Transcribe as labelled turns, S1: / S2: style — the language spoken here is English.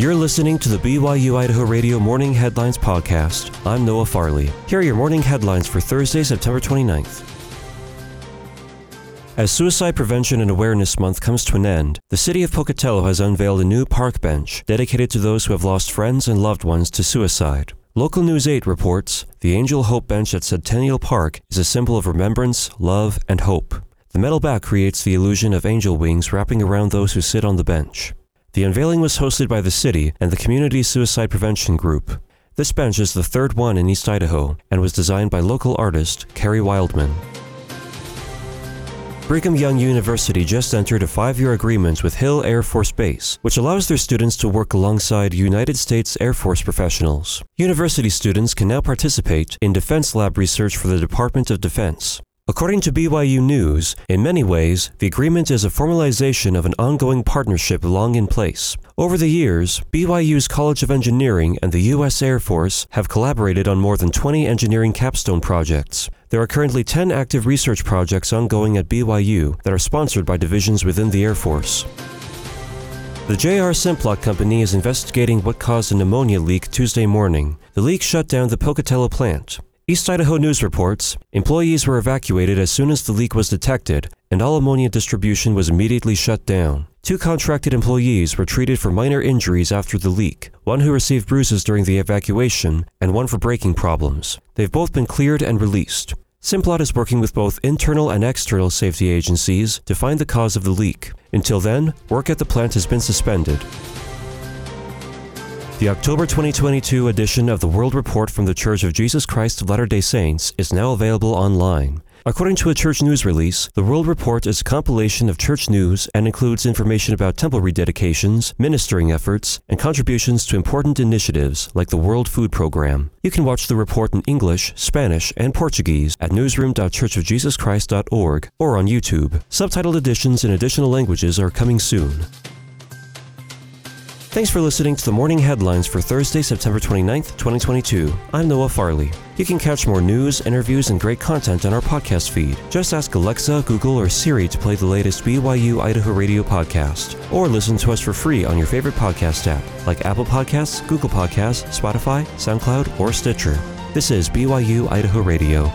S1: You're listening to the BYU Idaho Radio Morning Headlines Podcast. I'm Noah Farley. Here are your morning headlines for Thursday, September 29th. As Suicide Prevention and Awareness Month comes to an end, the city of Pocatello has unveiled a new park bench dedicated to those who have lost friends and loved ones to suicide. Local News 8 reports the Angel Hope Bench at Centennial Park is a symbol of remembrance, love, and hope. The metal back creates the illusion of angel wings wrapping around those who sit on the bench. The unveiling was hosted by the city and the Community Suicide Prevention Group. This bench is the third one in East Idaho and was designed by local artist Carrie Wildman. Brigham Young University just entered a five year agreement with Hill Air Force Base, which allows their students to work alongside United States Air Force professionals. University students can now participate in Defense Lab research for the Department of Defense. According to BYU News, in many ways, the agreement is a formalization of an ongoing partnership long in place. Over the years, BYU's College of Engineering and the U.S. Air Force have collaborated on more than 20 engineering capstone projects. There are currently 10 active research projects ongoing at BYU that are sponsored by divisions within the Air Force. The JR Simplot Company is investigating what caused a ammonia leak Tuesday morning. The leak shut down the Pocatello plant. East Idaho News reports employees were evacuated as soon as the leak was detected, and all ammonia distribution was immediately shut down. Two contracted employees were treated for minor injuries after the leak, one who received bruises during the evacuation, and one for braking problems. They've both been cleared and released. Simplot is working with both internal and external safety agencies to find the cause of the leak. Until then, work at the plant has been suspended. The October 2022 edition of the World Report from the Church of Jesus Christ of Latter day Saints is now available online. According to a church news release, the World Report is a compilation of church news and includes information about temple rededications, ministering efforts, and contributions to important initiatives like the World Food Program. You can watch the report in English, Spanish, and Portuguese at newsroom.churchofjesuschrist.org or on YouTube. Subtitled editions in additional languages are coming soon. Thanks for listening to the morning headlines for Thursday, September 29th, 2022. I'm Noah Farley. You can catch more news, interviews, and great content on our podcast feed. Just ask Alexa, Google, or Siri to play the latest BYU Idaho Radio podcast, or listen to us for free on your favorite podcast app like Apple Podcasts, Google Podcasts, Spotify, SoundCloud, or Stitcher. This is BYU Idaho Radio.